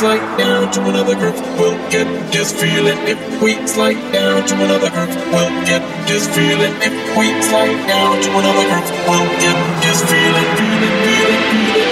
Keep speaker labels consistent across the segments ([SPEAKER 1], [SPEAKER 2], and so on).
[SPEAKER 1] slide down to another group, we'll get this feeling. If we slide down to another group, we'll get this feeling. If we slide down to another group, we'll get this feeling, feeling, feeling, feeling,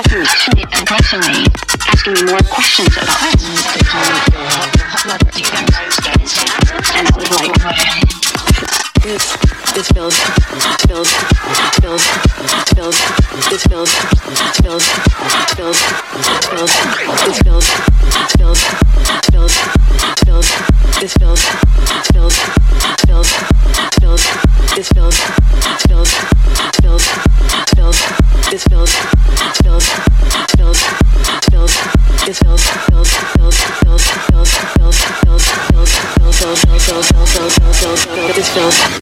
[SPEAKER 2] have mentioned it asking me more questions about it. And I was like, this, this feels
[SPEAKER 3] 就是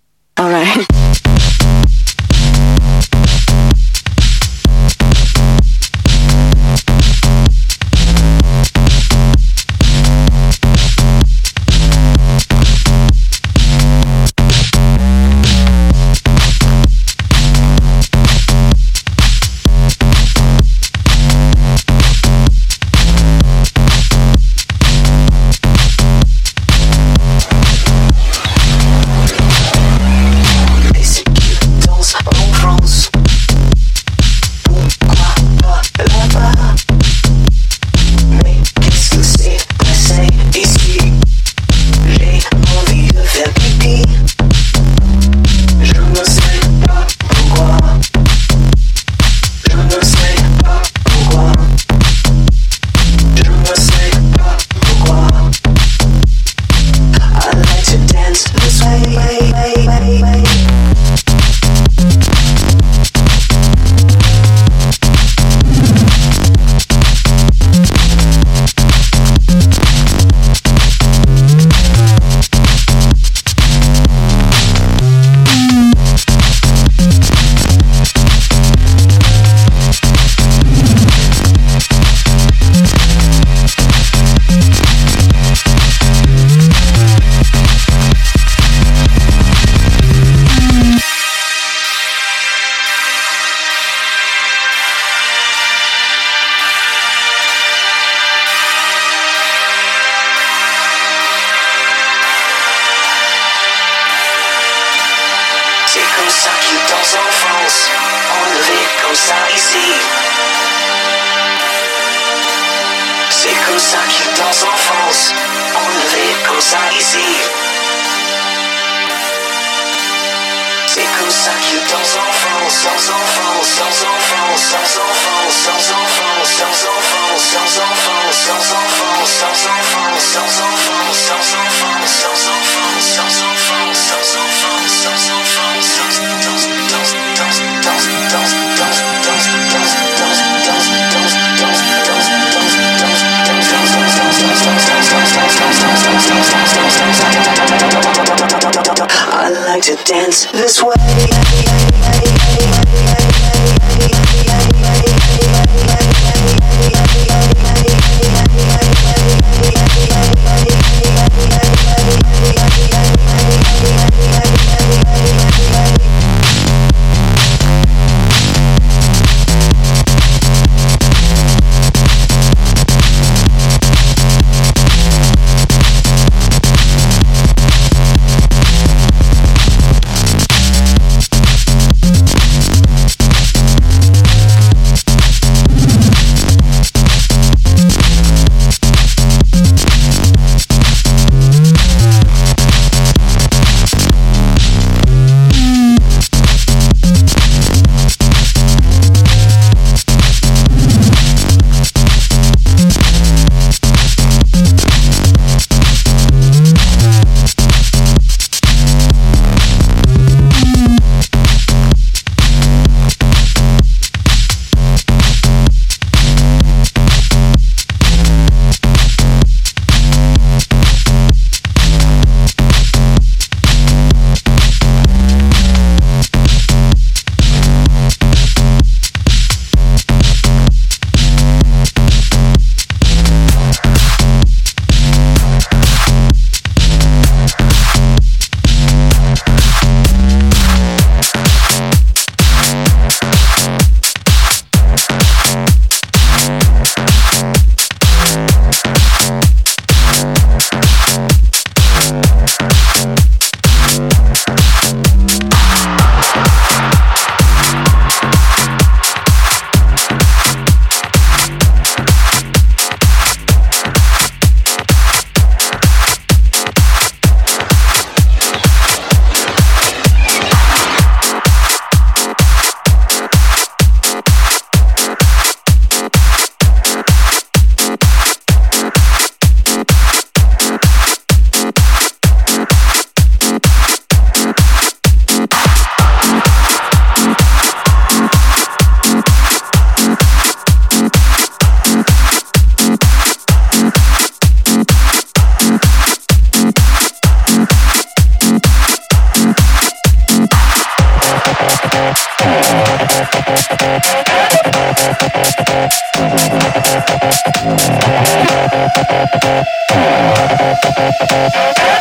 [SPEAKER 3] Música